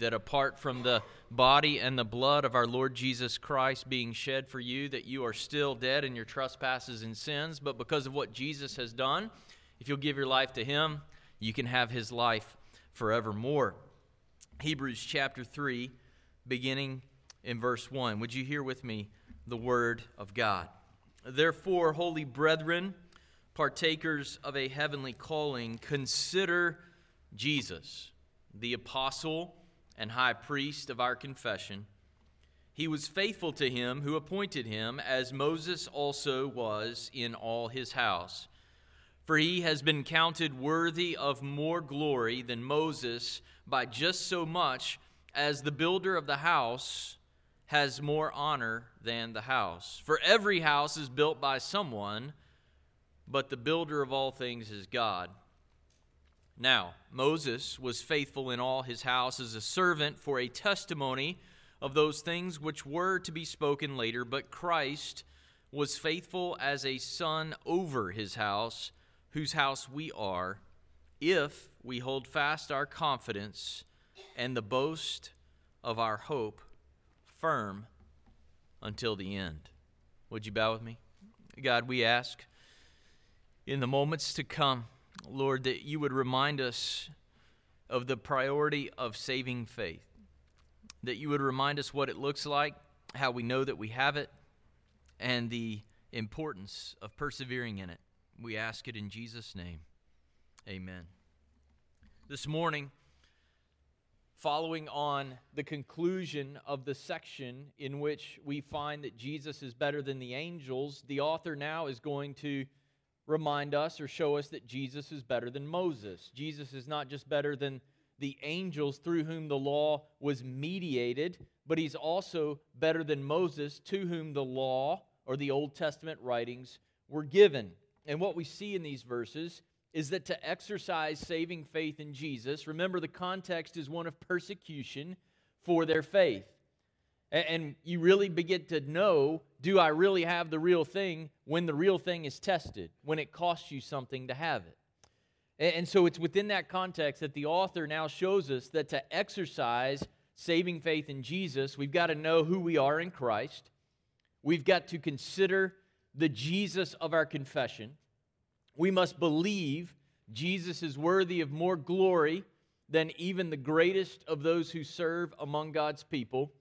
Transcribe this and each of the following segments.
that apart from the body and the blood of our Lord Jesus Christ being shed for you, that you are still dead in your trespasses and sins, but because of what Jesus has done, if you'll give your life to Him, you can have His life forevermore. Hebrews chapter 3, beginning in verse 1. Would you hear with me the word of God? Therefore, holy brethren, partakers of a heavenly calling, consider Jesus, the apostle and high priest of our confession. He was faithful to him who appointed him, as Moses also was in all his house. For he has been counted worthy of more glory than Moses by just so much as the builder of the house has more honor than the house. For every house is built by someone, but the builder of all things is God. Now, Moses was faithful in all his house as a servant for a testimony of those things which were to be spoken later, but Christ was faithful as a son over his house, whose house we are, if we hold fast our confidence and the boast of our hope firm until the end. Would you bow with me? God, we ask in the moments to come Lord, that you would remind us of the priority of saving faith, that you would remind us what it looks like, how we know that we have it, and the importance of persevering in it. We ask it in Jesus' name. Amen. This morning, following on the conclusion of the section in which we find that Jesus is better than the angels, the author now is going to remind us or show us that Jesus is better than Moses. Jesus is not just better than the angels through whom the law was mediated, but he's also better than Moses to whom the law or the Old Testament writings were given. And what we see in these verses is that to exercise saving faith in Jesus, remember the context is one of persecution for their faith. And you really begin to know do I really have the real thing when the real thing is tested, when it costs you something to have it. And so it's within that context that the author now shows us that to exercise saving faith in Jesus, we've got to know who we are in Christ. We've got to consider the Jesus of our confession. We must believe Jesus is worthy of more glory than even the greatest of those who serve among God's people.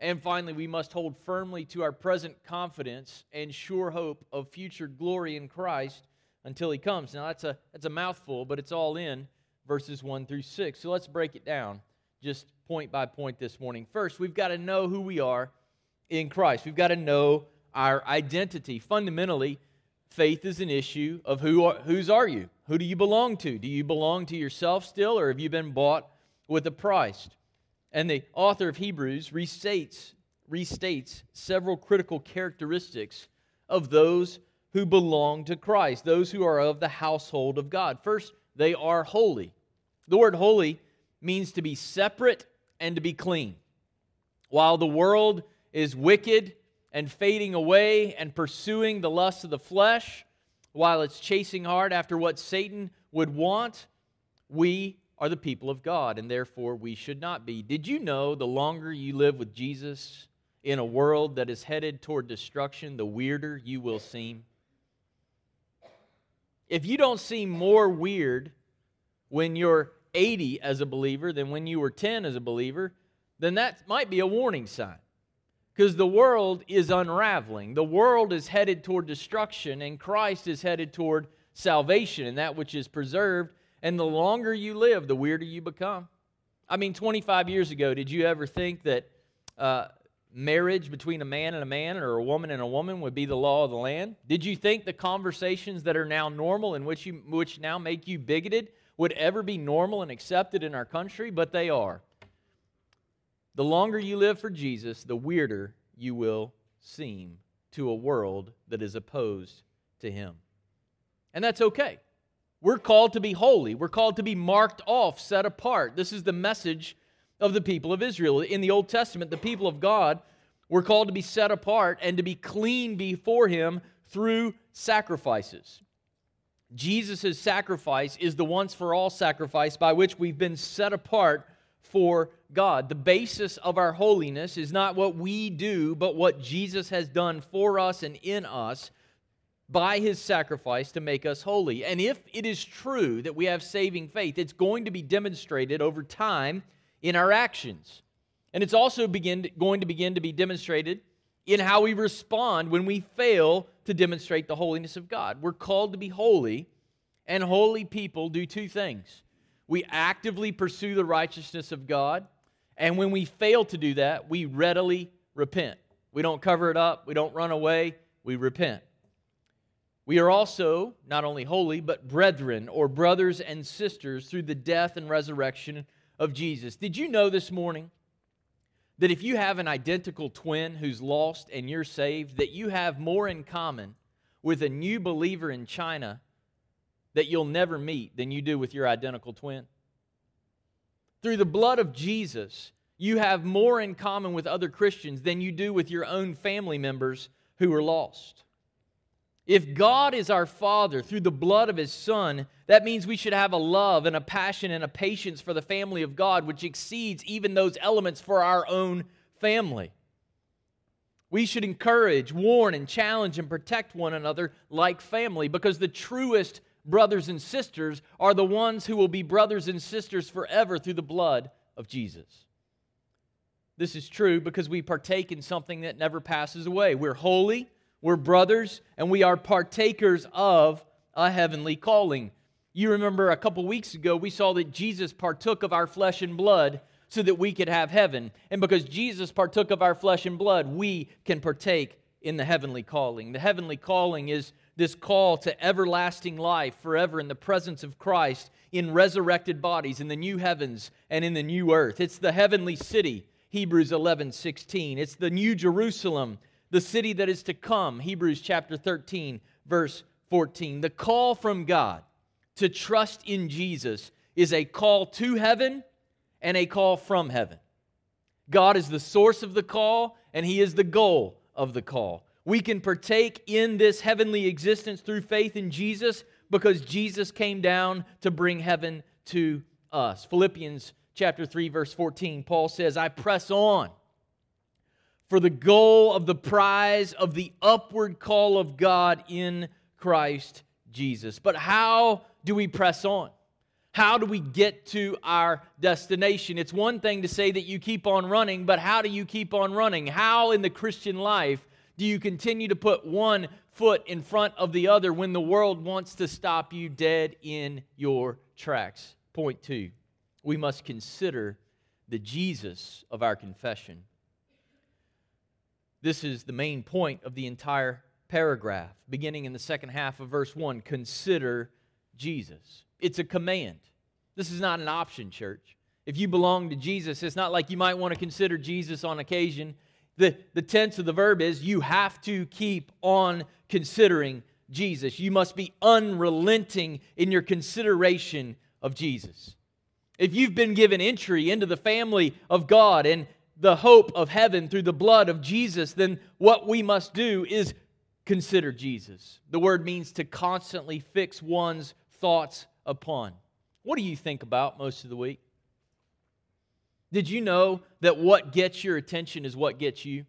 And finally, we must hold firmly to our present confidence and sure hope of future glory in Christ until he comes. Now, that's a, that's a mouthful, but it's all in verses 1 through 6. So let's break it down just point by point this morning. First, we've got to know who we are in Christ, we've got to know our identity. Fundamentally, faith is an issue of who are, whose are you? Who do you belong to? Do you belong to yourself still, or have you been bought with a price? And the author of Hebrews restates, restates several critical characteristics of those who belong to Christ, those who are of the household of God. First, they are holy. The word holy means to be separate and to be clean. While the world is wicked and fading away and pursuing the lusts of the flesh, while it's chasing hard after what Satan would want, we are the people of God, and therefore we should not be. Did you know the longer you live with Jesus in a world that is headed toward destruction, the weirder you will seem? If you don't seem more weird when you're 80 as a believer than when you were 10 as a believer, then that might be a warning sign. Because the world is unraveling. The world is headed toward destruction, and Christ is headed toward salvation, and that which is preserved and the longer you live, the weirder you become. I mean, 25 years ago, did you ever think that uh, marriage between a man and a man or a woman and a woman would be the law of the land? Did you think the conversations that are now normal and which, you, which now make you bigoted would ever be normal and accepted in our country? But they are. The longer you live for Jesus, the weirder you will seem to a world that is opposed to him. And that's okay. We're called to be holy. We're called to be marked off, set apart. This is the message of the people of Israel. In the Old Testament, the people of God were called to be set apart and to be clean before Him through sacrifices. Jesus' sacrifice is the once for all sacrifice by which we've been set apart for God. The basis of our holiness is not what we do, but what Jesus has done for us and in us by his sacrifice to make us holy. And if it is true that we have saving faith, it's going to be demonstrated over time in our actions. And it's also begin, going to begin to be demonstrated in how we respond when we fail to demonstrate the holiness of God. We're called to be holy, and holy people do two things. We actively pursue the righteousness of God, and when we fail to do that, we readily repent. We don't cover it up, we don't run away, we repent. We are also not only holy, but brethren or brothers and sisters through the death and resurrection of Jesus. Did you know this morning that if you have an identical twin who's lost and you're saved, that you have more in common with a new believer in China that you'll never meet than you do with your identical twin? Through the blood of Jesus, you have more in common with other Christians than you do with your own family members who are lost. If God is our Father through the blood of His Son, that means we should have a love and a passion and a patience for the family of God, which exceeds even those elements for our own family. We should encourage, warn, and challenge and protect one another like family because the truest brothers and sisters are the ones who will be brothers and sisters forever through the blood of Jesus. This is true because we partake in something that never passes away. We're holy we're brothers and we are partakers of a heavenly calling. You remember a couple weeks ago, we saw that Jesus partook of our flesh and blood so that we could have heaven. And because Jesus partook of our flesh and blood, we can partake in the heavenly calling. The heavenly calling is this call to everlasting life forever in the presence of Christ in resurrected bodies in the new heavens and in the new earth. It's the heavenly city, Hebrews 11 16. It's the new Jerusalem, the city that is to come, Hebrews chapter 13, verse 14. The call from God to trust in Jesus is a call to heaven and a call from heaven. God is the source of the call, and He is the goal of the call. We can partake in this heavenly existence through faith in Jesus because Jesus came down to bring heaven to us. Philippians chapter 3 verse 14 Paul says, "I press on for the goal of the prize of the upward call of God in Christ Jesus. But how do we press on? How do we get to our destination? It's one thing to say that you keep on running, but how do you keep on running? How in the Christian life do you continue to put one foot in front of the other when the world wants to stop you dead in your tracks? Point two, we must consider the Jesus of our confession. This is the main point of the entire paragraph, beginning in the second half of verse 1. Consider Jesus. It's a command. This is not an option, church. If you belong to Jesus, it's not like you might want to consider Jesus on occasion. The, the tense of the verb is you have to keep on considering Jesus. You must be unrelenting in your consideration of Jesus. If you've been given entry into the family of God and the hope of heaven through the blood of Jesus, then what we must do is consider Jesus. The word means to constantly fix one's thoughts upon. What do you think about most of the week? Did you know that what gets your attention is what gets you?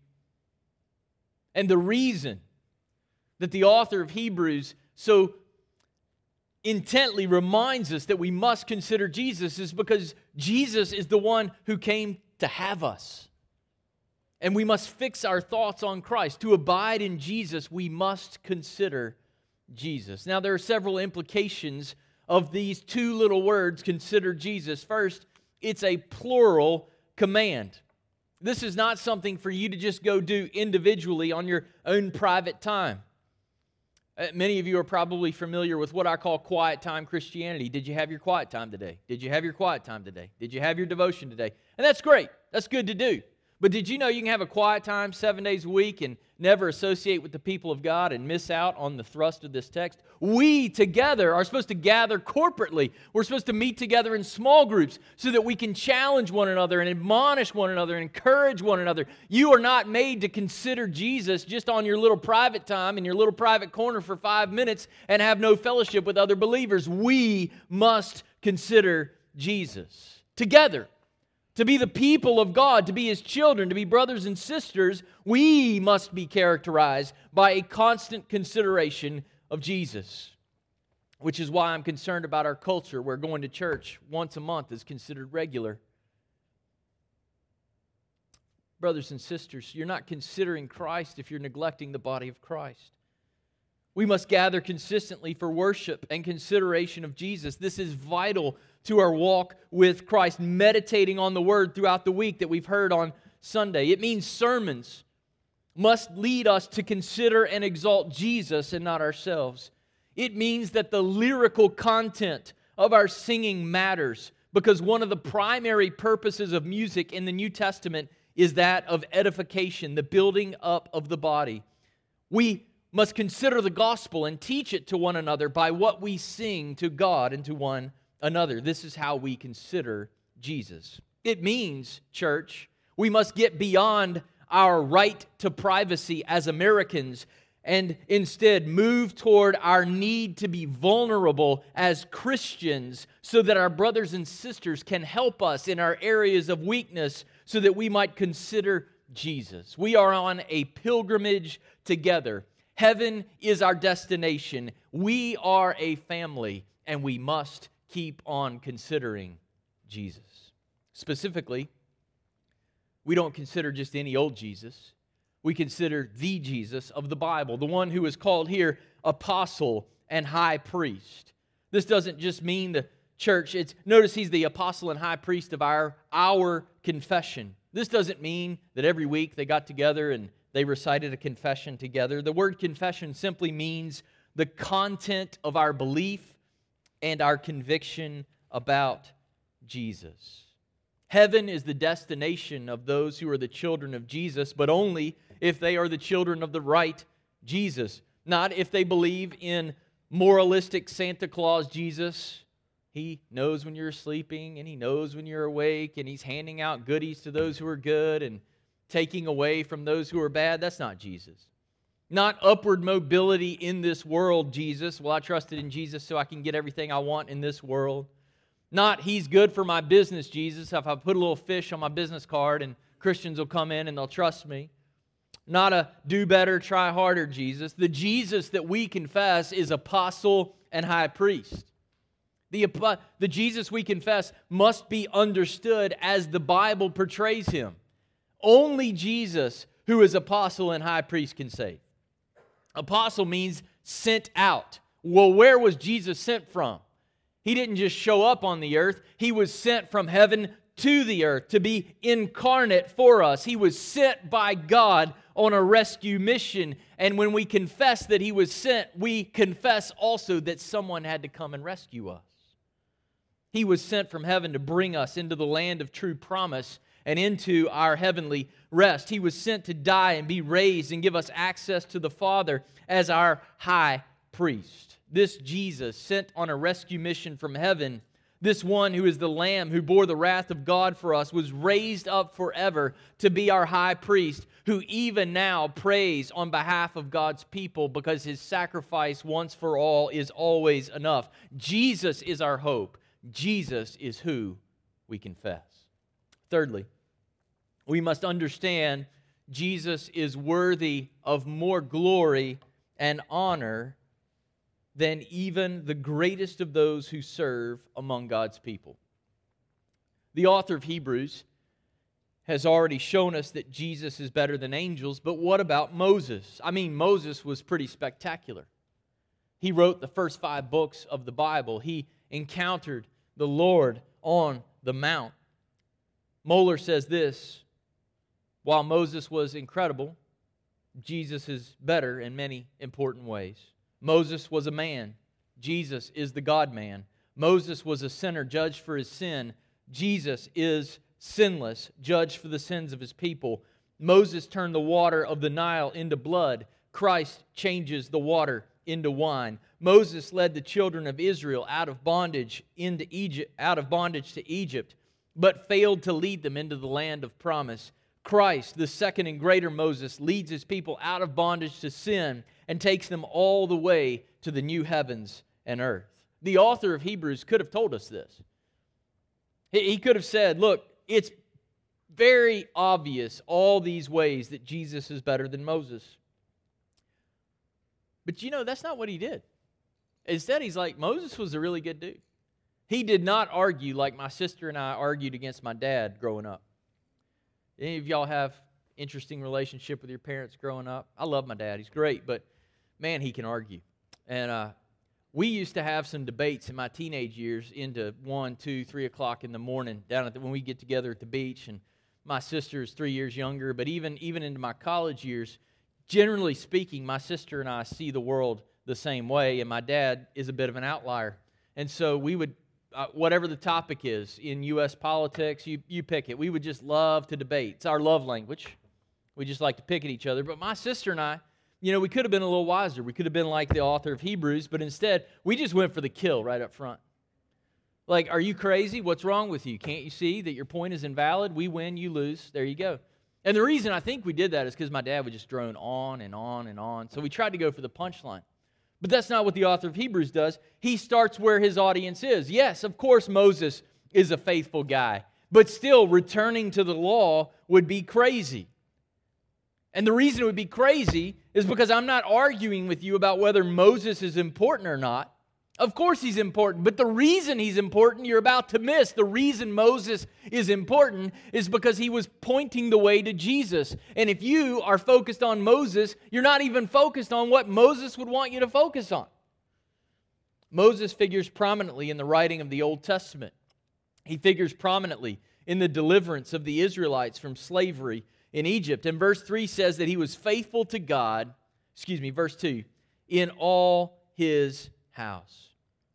And the reason that the author of Hebrews so intently reminds us that we must consider Jesus is because Jesus is the one who came to have us. And we must fix our thoughts on Christ. To abide in Jesus, we must consider Jesus. Now, there are several implications of these two little words, consider Jesus. First, it's a plural command. This is not something for you to just go do individually on your own private time. Uh, many of you are probably familiar with what I call quiet time Christianity. Did you have your quiet time today? Did you have your quiet time today? Did you have your devotion today? And that's great. That's good to do. But did you know you can have a quiet time seven days a week and never associate with the people of God and miss out on the thrust of this text? We together are supposed to gather corporately. We're supposed to meet together in small groups so that we can challenge one another and admonish one another and encourage one another. You are not made to consider Jesus just on your little private time in your little private corner for five minutes and have no fellowship with other believers. We must consider Jesus together To be the people of God, to be His children, to be brothers and sisters, we must be characterized by a constant consideration of Jesus. Which is why I'm concerned about our culture where going to church once a month is considered regular. Brothers and sisters, you're not considering Christ if you're neglecting the body of Christ. We must gather consistently for worship and consideration of Jesus. This is vital to our walk with Christ, meditating on the word throughout the week that we've heard on Sunday. It means sermons must lead us to consider and exalt Jesus and not ourselves. It means that the lyrical content of our singing matters because one of the primary purposes of music in the New Testament is that of edification, the building up of the body. We must consider the gospel and teach it to one another by what we sing to God and to one another. This is how we consider Jesus. It means, church, we must get beyond our right to privacy as Americans and instead move toward our need to be vulnerable as Christians so that our brothers and sisters can help us in our areas of weakness so that we might consider Jesus. We are on a pilgrimage together. Heaven is our destination. We are a family, and we must keep on considering Jesus. Specifically, we don't consider just any old Jesus. We consider the Jesus of the Bible, the one who is called here apostle and high priest. This doesn't just mean the church. It's notice he's the apostle and high priest of our our confession. This doesn't mean that every week they got together and they recited a confession together. The word confession simply means the content of our belief and our conviction about Jesus. Heaven is the destination of those who are the children of Jesus, but only if they are the children of the right Jesus. Not if they believe in moralistic Santa Claus Jesus. He knows when you're sleeping and he knows when you're awake and he's handing out goodies to those who are good and taking away from those who are bad. That's not Jesus. Not upward mobility in this world, Jesus. Well, I trusted in Jesus so I can get everything I want in this world. Not, He's good for my business, Jesus. If I put a little fish on my business card and Christians will come in and they'll trust me. Not a do better, try harder Jesus. The Jesus that we confess is apostle and high priest. The, the Jesus we confess must be understood as the Bible portrays him. Only Jesus, who is apostle and high priest, can save. Apostle means sent out. Well, where was Jesus sent from? He didn't just show up on the earth, he was sent from heaven to the earth to be incarnate for us. He was sent by God on a rescue mission. And when we confess that he was sent, we confess also that someone had to come and rescue us. He was sent from heaven to bring us into the land of true promise and into our heavenly rest. He was sent to die and be raised and give us access to the Father as our high priest. This Jesus, sent on a rescue mission from heaven, this one who is the Lamb who bore the wrath of God for us, was raised up forever to be our high priest, who even now prays on behalf of God's people because his sacrifice once for all is always enough. Jesus is our hope. Jesus is who we confess. Thirdly, we must understand Jesus is worthy of more glory and honor than even the greatest of those who serve among God's people. The author of Hebrews has already shown us that Jesus is better than angels, but what about Moses? I mean, Moses was pretty spectacular. He wrote the first five books of the Bible, he encountered the Lord on the Mount. Mohler says this while Moses was incredible, Jesus is better in many important ways. Moses was a man, Jesus is the God man. Moses was a sinner, judged for his sin. Jesus is sinless, judged for the sins of his people. Moses turned the water of the Nile into blood. Christ changes the water into wine. Moses led the children of Israel out of bondage into Egypt, out of bondage to Egypt, but failed to lead them into the land of promise. Christ, the second and greater Moses, leads his people out of bondage to sin and takes them all the way to the new heavens and earth. The author of Hebrews could have told us this. He could have said, Look, it's very obvious all these ways that Jesus is better than Moses. But you know, that's not what he did. Instead, he's like, Moses was a really good dude. He did not argue like my sister and I argued against my dad growing up. Any of y'all have interesting relationship with your parents growing up? I love my dad. He's great, but man, he can argue. And uh, we used to have some debates in my teenage years into one, two, three o'clock in the morning down at the, when we get together at the beach. And my sister is three years younger, but even even into my college years, generally speaking, my sister and I see the world the same way, and my dad is a bit of an outlier. And so we would, uh, whatever the topic is in U.S. politics, you, you pick it. We would just love to debate. It's our love language. We just like to pick at each other. But my sister and I, you know, we could have been a little wiser. We could have been like the author of Hebrews, but instead, we just went for the kill right up front. Like, are you crazy? What's wrong with you? Can't you see that your point is invalid? We win, you lose. There you go. And the reason I think we did that is because my dad would just drone on and on and on. So we tried to go for the punchline. But that's not what the author of Hebrews does. He starts where his audience is. Yes, of course, Moses is a faithful guy, but still, returning to the law would be crazy. And the reason it would be crazy is because I'm not arguing with you about whether Moses is important or not. Of course, he's important, but the reason he's important you're about to miss. The reason Moses is important is because he was pointing the way to Jesus. And if you are focused on Moses, you're not even focused on what Moses would want you to focus on. Moses figures prominently in the writing of the Old Testament, he figures prominently in the deliverance of the Israelites from slavery in Egypt. And verse 3 says that he was faithful to God, excuse me, verse 2, in all his house,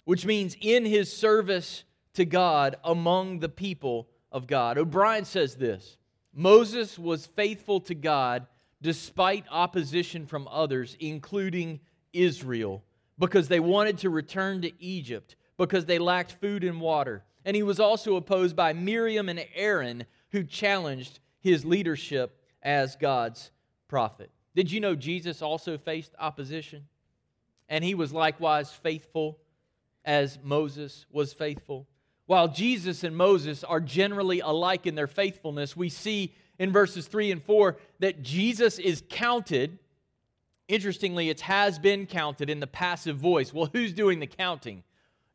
which means in his service to God among the people of God. O'Brien says this Moses was faithful to God despite opposition from others, including Israel, because they wanted to return to Egypt, because they lacked food and water. And he was also opposed by Miriam and Aaron, who challenged his leadership as God's prophet. Did you know Jesus also faced opposition? And he was likewise faithful as Moses was faithful. While Jesus and Moses are generally alike in their faithfulness, we see in verses 3 and 4 that Jesus is counted. Interestingly, it has been counted in the passive voice. Well, who's doing the counting?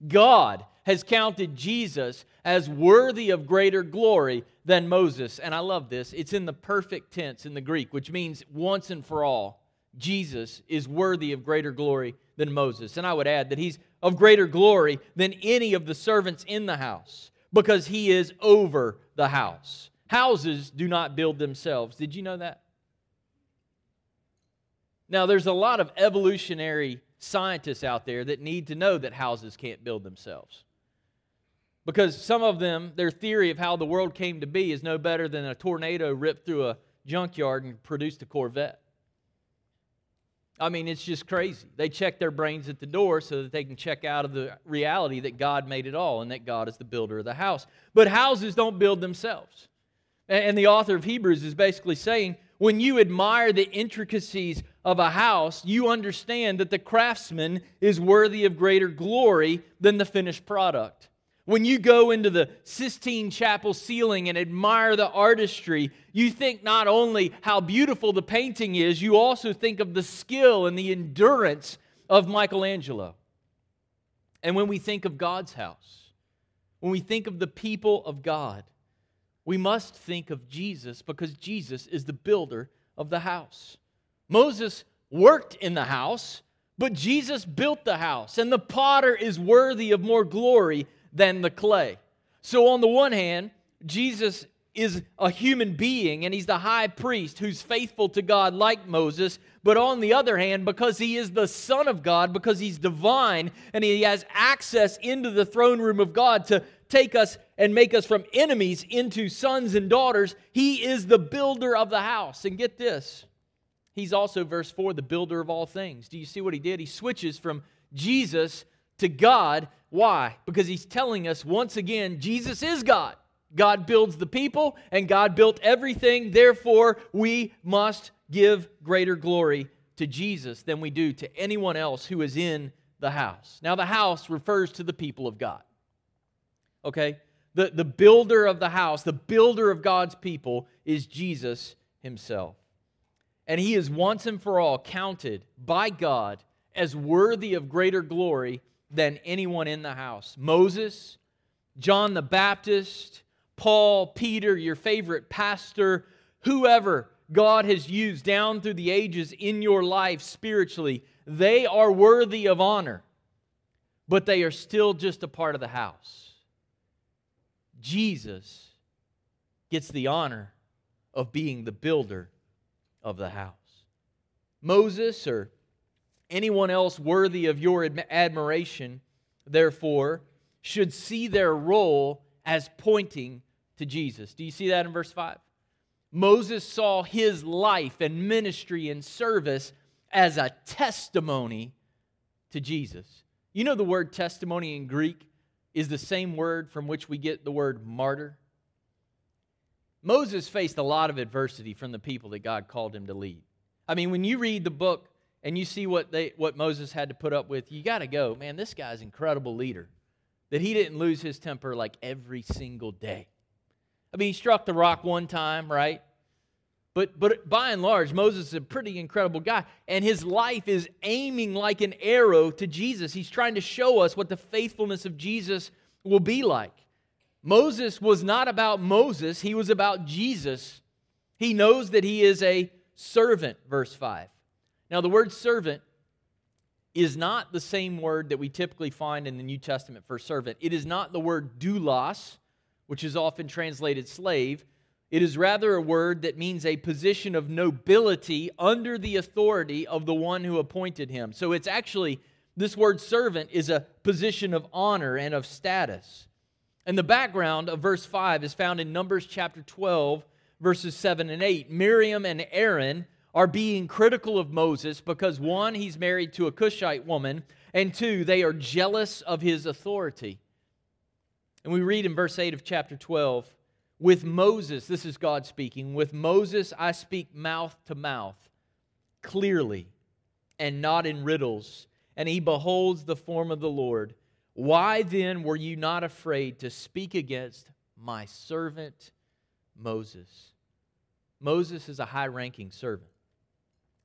God has counted Jesus as worthy of greater glory than Moses. And I love this. It's in the perfect tense in the Greek, which means once and for all, Jesus is worthy of greater glory than Moses. And I would add that he's of greater glory than any of the servants in the house because he is over the house. Houses do not build themselves. Did you know that? Now, there's a lot of evolutionary scientists out there that need to know that houses can't build themselves. Because some of them, their theory of how the world came to be is no better than a tornado ripped through a junkyard and produced a Corvette. I mean, it's just crazy. They check their brains at the door so that they can check out of the reality that God made it all and that God is the builder of the house. But houses don't build themselves. And the author of Hebrews is basically saying when you admire the intricacies of a house, you understand that the craftsman is worthy of greater glory than the finished product. When you go into the Sistine Chapel ceiling and admire the artistry, you think not only how beautiful the painting is, you also think of the skill and the endurance of Michelangelo. And when we think of God's house, when we think of the people of God, we must think of Jesus because Jesus is the builder of the house. Moses worked in the house, but Jesus built the house, and the potter is worthy of more glory than the clay. So, on the one hand, Jesus is a human being and he's the high priest who's faithful to God like Moses. But on the other hand, because he is the Son of God, because he's divine and he has access into the throne room of God to take us and make us from enemies into sons and daughters, he is the builder of the house. And get this, he's also, verse 4, the builder of all things. Do you see what he did? He switches from Jesus to God why? Because he's telling us once again Jesus is God. God builds the people and God built everything. Therefore, we must give greater glory to Jesus than we do to anyone else who is in the house. Now, the house refers to the people of God. Okay? the, the builder of the house, the builder of God's people, is Jesus himself. And he is once and for all counted by God as worthy of greater glory than anyone in the house. Moses, John the Baptist, Paul, Peter, your favorite pastor, whoever God has used down through the ages in your life spiritually, they are worthy of honor, but they are still just a part of the house. Jesus gets the honor of being the builder of the house. Moses or anyone else worthy of your admiration, therefore, should see their role as pointing to Jesus. Do you see that in verse 5? Moses saw his life and ministry and service as a testimony to Jesus. You know, the word testimony in Greek is the same word from which we get the word martyr. Moses faced a lot of adversity from the people that God called him to lead. I mean, when you read the book and you see what, they, what Moses had to put up with, you got to go, man, this guy's incredible leader. That he didn't lose his temper like every single day. I mean, he struck the rock one time, right? But, but by and large, Moses is a pretty incredible guy. And his life is aiming like an arrow to Jesus. He's trying to show us what the faithfulness of Jesus will be like. Moses was not about Moses, he was about Jesus. He knows that he is a servant, verse 5. Now, the word servant is not the same word that we typically find in the New Testament for servant. It is not the word doulos, which is often translated slave. It is rather a word that means a position of nobility under the authority of the one who appointed him. So it's actually, this word servant is a position of honor and of status. And the background of verse 5 is found in Numbers chapter 12, verses 7 and 8. Miriam and Aaron are being critical of Moses because one, he's married to a Cushite woman, and two, they are jealous of his authority. And we read in verse 8 of chapter 12 with Moses, this is God speaking, with Moses I speak mouth to mouth, clearly, and not in riddles, and he beholds the form of the Lord. Why then were you not afraid to speak against my servant Moses? Moses is a high ranking servant.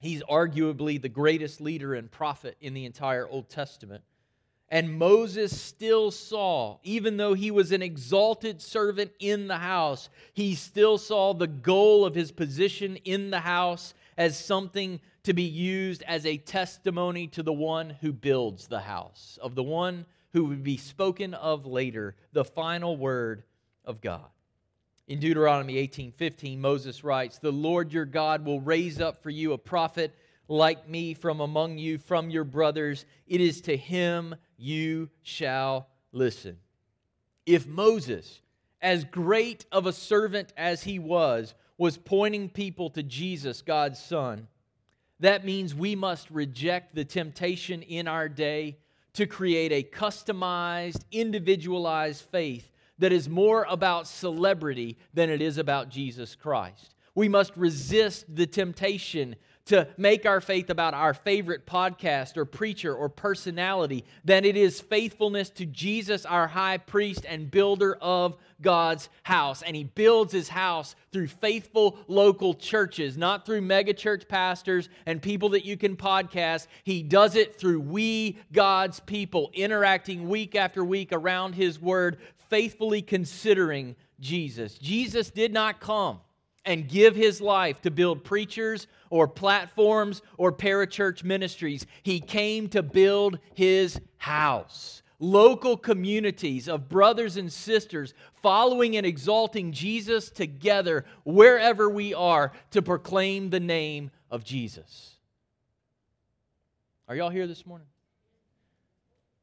He's arguably the greatest leader and prophet in the entire Old Testament. And Moses still saw, even though he was an exalted servant in the house, he still saw the goal of his position in the house as something to be used as a testimony to the one who builds the house, of the one who would be spoken of later, the final word of God. In Deuteronomy 18:15, Moses writes, "The Lord your God will raise up for you a prophet like me from among you from your brothers. It is to him you shall listen." If Moses, as great of a servant as he was, was pointing people to Jesus, God's son, that means we must reject the temptation in our day to create a customized, individualized faith that is more about celebrity than it is about Jesus Christ. We must resist the temptation to make our faith about our favorite podcast or preacher or personality than it is faithfulness to Jesus, our high priest and builder of God's house. And he builds his house through faithful local churches, not through megachurch pastors and people that you can podcast. He does it through we, God's people, interacting week after week around his word, faithfully considering Jesus. Jesus did not come and give his life to build preachers or platforms or parachurch ministries. He came to build his house. Local communities of brothers and sisters following and exalting Jesus together wherever we are to proclaim the name of Jesus. Are y'all here this morning?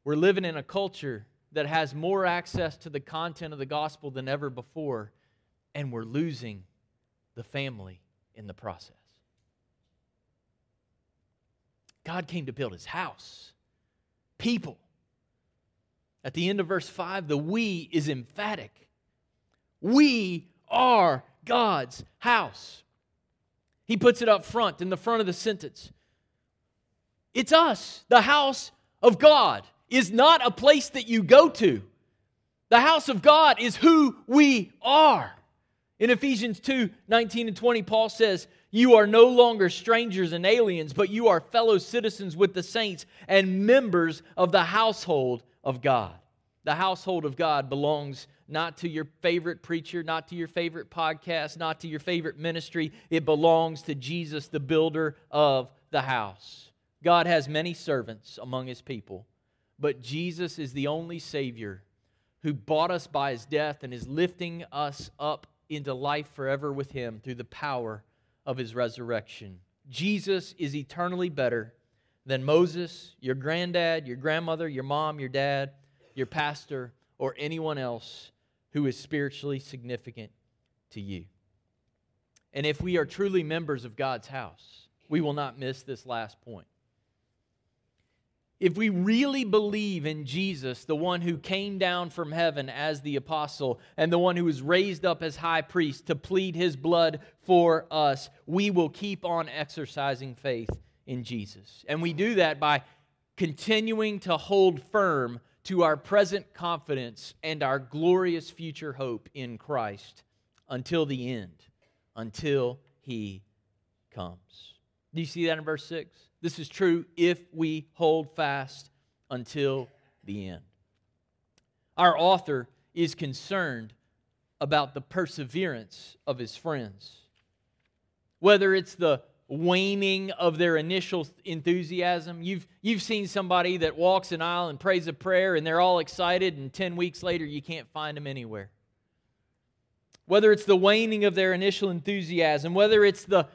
We're living in a culture that has more access to the content of the gospel than ever before, and we're losing the family in the process. God came to build his house, people. At the end of verse 5, the we is emphatic. We are God's house. He puts it up front in the front of the sentence. It's us, the house of God is not a place that you go to. The house of God is who we are. In Ephesians 2 19 and 20, Paul says, You are no longer strangers and aliens, but you are fellow citizens with the saints and members of the household of God. The household of God belongs not to your favorite preacher, not to your favorite podcast, not to your favorite ministry. It belongs to Jesus, the builder of the house. God has many servants among his people, but Jesus is the only Savior who bought us by his death and is lifting us up into life forever with him through the power of his resurrection. Jesus is eternally better than Moses, your granddad, your grandmother, your mom, your dad, your pastor, or anyone else who is spiritually significant to you. And if we are truly members of God's house, we will not miss this last point. If we really believe in Jesus, the one who came down from heaven as the apostle and the one who was raised up as high priest to plead his blood for us, we will keep on exercising faith in Jesus. And we do that by continuing to hold firm to our present confidence and our glorious future hope in Christ until the end, until He comes. Do you see that in verse 6? This is true if we hold fast until the end. Our author is concerned about the perseverance of his friends. Whether it's the waning of their initial enthusiasm. You've, you've seen somebody that walks an aisle and prays a prayer and they're all excited, and 10 weeks later, you can't find them anywhere. Whether it's the waning of their initial enthusiasm, whether it's the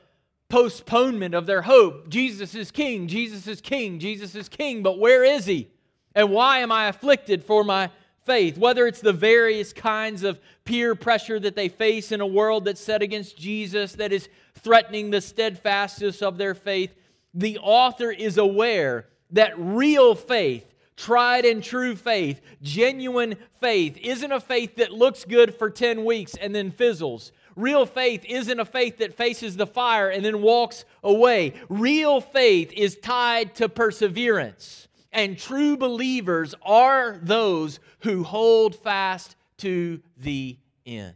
postponement of their hope Jesus is king, Jesus is king, Jesus is king, but where is he? And why am I afflicted for my faith, whether it's the various kinds of peer pressure that they face in a world that's set against Jesus, that is threatening the steadfastness of their faith, the author is aware that real faith, tried and true faith, genuine faith, isn't a faith that looks good for 10 weeks and then fizzles. Real faith isn't a faith that faces the fire and then walks away. Real faith is tied to perseverance. And true believers are those who hold fast to the end.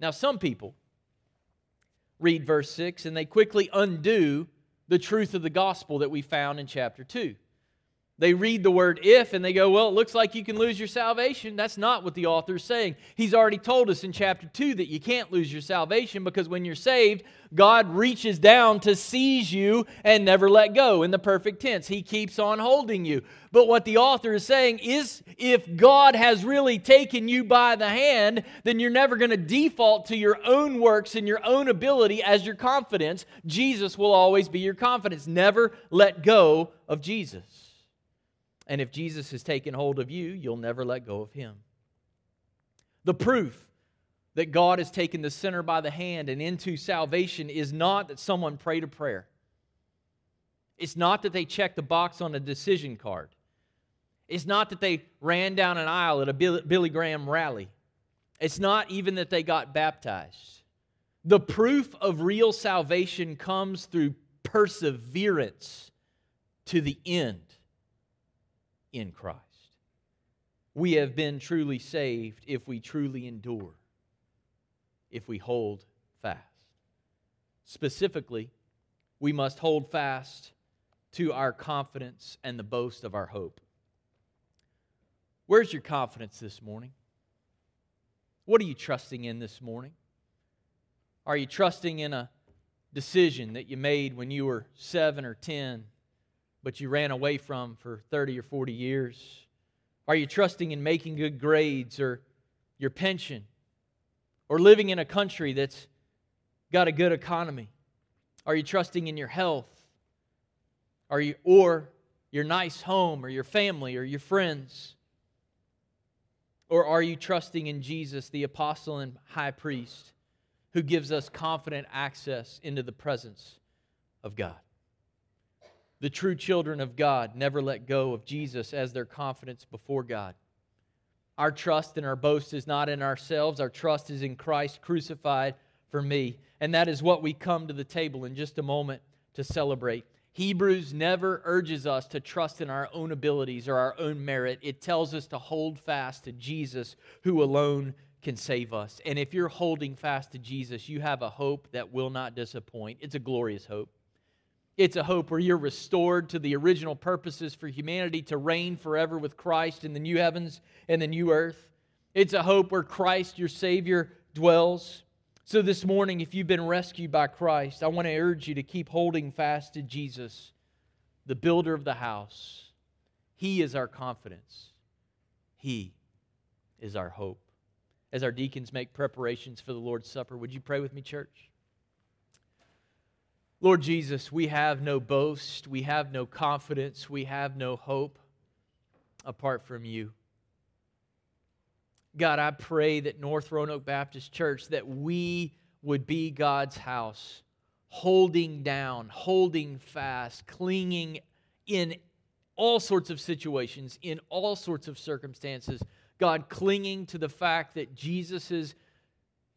Now, some people read verse 6 and they quickly undo the truth of the gospel that we found in chapter 2. They read the word if and they go, Well, it looks like you can lose your salvation. That's not what the author is saying. He's already told us in chapter 2 that you can't lose your salvation because when you're saved, God reaches down to seize you and never let go in the perfect tense. He keeps on holding you. But what the author is saying is if God has really taken you by the hand, then you're never going to default to your own works and your own ability as your confidence. Jesus will always be your confidence. Never let go of Jesus. And if Jesus has taken hold of you, you'll never let go of him. The proof that God has taken the sinner by the hand and into salvation is not that someone prayed a prayer. It's not that they checked the box on a decision card. It's not that they ran down an aisle at a Billy Graham rally. It's not even that they got baptized. The proof of real salvation comes through perseverance to the end in Christ. We have been truly saved if we truly endure, if we hold fast. Specifically, we must hold fast to our confidence and the boast of our hope. Where's your confidence this morning? What are you trusting in this morning? Are you trusting in a decision that you made when you were seven or ten but you ran away from for 30 or 40 years? Are you trusting in making good grades or your pension or living in a country that's got a good economy? Are you trusting in your health? Are you or your nice home or your family or your friends? Or are you trusting in Jesus, the apostle and high priest, who gives us confident access into the presence of God? The true children of God never let go of Jesus as their confidence before God. Our trust and our boast is not in ourselves, our trust is in Christ crucified for me. And that is what we come to the table in just a moment to celebrate. Hebrews never urges us to trust in our own abilities or our own merit. It tells us to hold fast to Jesus, who alone can save us. And if you're holding fast to Jesus, you have a hope that will not disappoint. It's a glorious hope. It's a hope where you're restored to the original purposes for humanity to reign forever with Christ in the new heavens and the new earth. It's a hope where Christ, your Savior, dwells. So, this morning, if you've been rescued by Christ, I want to urge you to keep holding fast to Jesus, the builder of the house. He is our confidence, He is our hope. As our deacons make preparations for the Lord's Supper, would you pray with me, church? Lord Jesus, we have no boast, we have no confidence, we have no hope apart from you. God, I pray that North Roanoke Baptist Church, that we would be God's house, holding down, holding fast, clinging in all sorts of situations, in all sorts of circumstances. God, clinging to the fact that Jesus'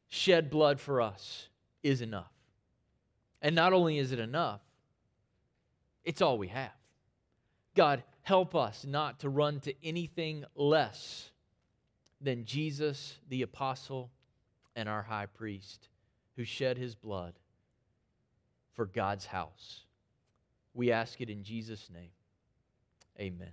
shed blood for us is enough. And not only is it enough, it's all we have. God, help us not to run to anything less than Jesus, the apostle, and our high priest, who shed his blood for God's house. We ask it in Jesus' name. Amen.